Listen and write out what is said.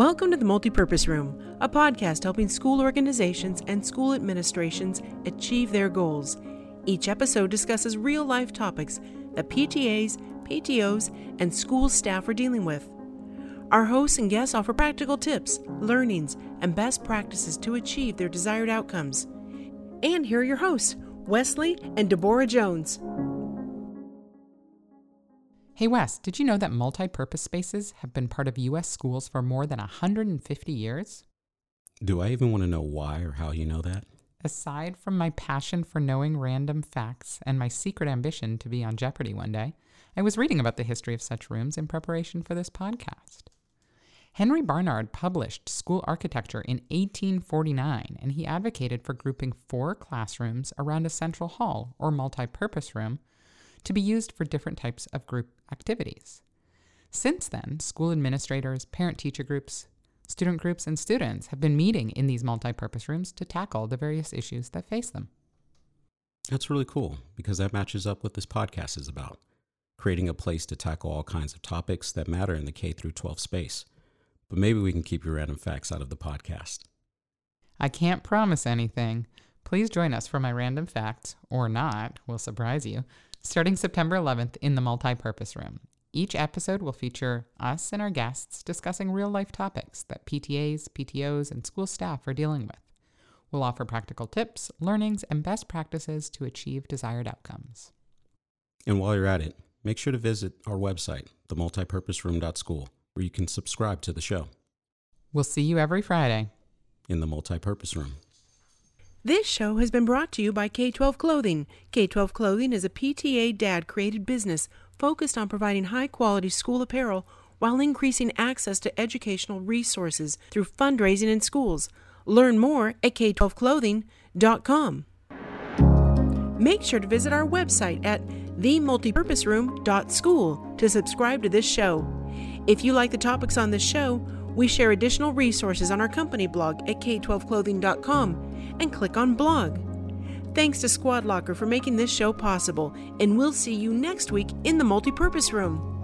Welcome to the Multipurpose Room, a podcast helping school organizations and school administrations achieve their goals. Each episode discusses real life topics that PTAs, PTOs, and school staff are dealing with. Our hosts and guests offer practical tips, learnings, and best practices to achieve their desired outcomes. And here are your hosts, Wesley and Deborah Jones. Hey Wes, did you know that multi-purpose spaces have been part of US schools for more than 150 years? Do I even want to know why or how you know that? Aside from my passion for knowing random facts and my secret ambition to be on Jeopardy one day, I was reading about the history of such rooms in preparation for this podcast. Henry Barnard published School Architecture in 1849, and he advocated for grouping four classrooms around a central hall or multi purpose room to be used for different types of group activities. Since then, school administrators, parent teacher groups, student groups, and students have been meeting in these multi purpose rooms to tackle the various issues that face them. That's really cool because that matches up what this podcast is about creating a place to tackle all kinds of topics that matter in the K through 12 space. But maybe we can keep your random facts out of the podcast. I can't promise anything. Please join us for my random facts, or not, will surprise you, starting September 11th in the multi-purpose room. Each episode will feature us and our guests discussing real life topics that PTAs, PTOs, and school staff are dealing with. We'll offer practical tips, learnings, and best practices to achieve desired outcomes. And while you're at it, make sure to visit our website, themultipurposeroom.school, where you can subscribe to the show. We'll see you every Friday in the multipurpose room. This show has been brought to you by K 12 Clothing. K 12 Clothing is a PTA dad created business focused on providing high quality school apparel while increasing access to educational resources through fundraising in schools. Learn more at k12clothing.com. Make sure to visit our website at themultipurposeroom.school to subscribe to this show. If you like the topics on this show, we share additional resources on our company blog at k12clothing.com and click on blog. Thanks to SquadLocker for making this show possible, and we'll see you next week in the multipurpose room.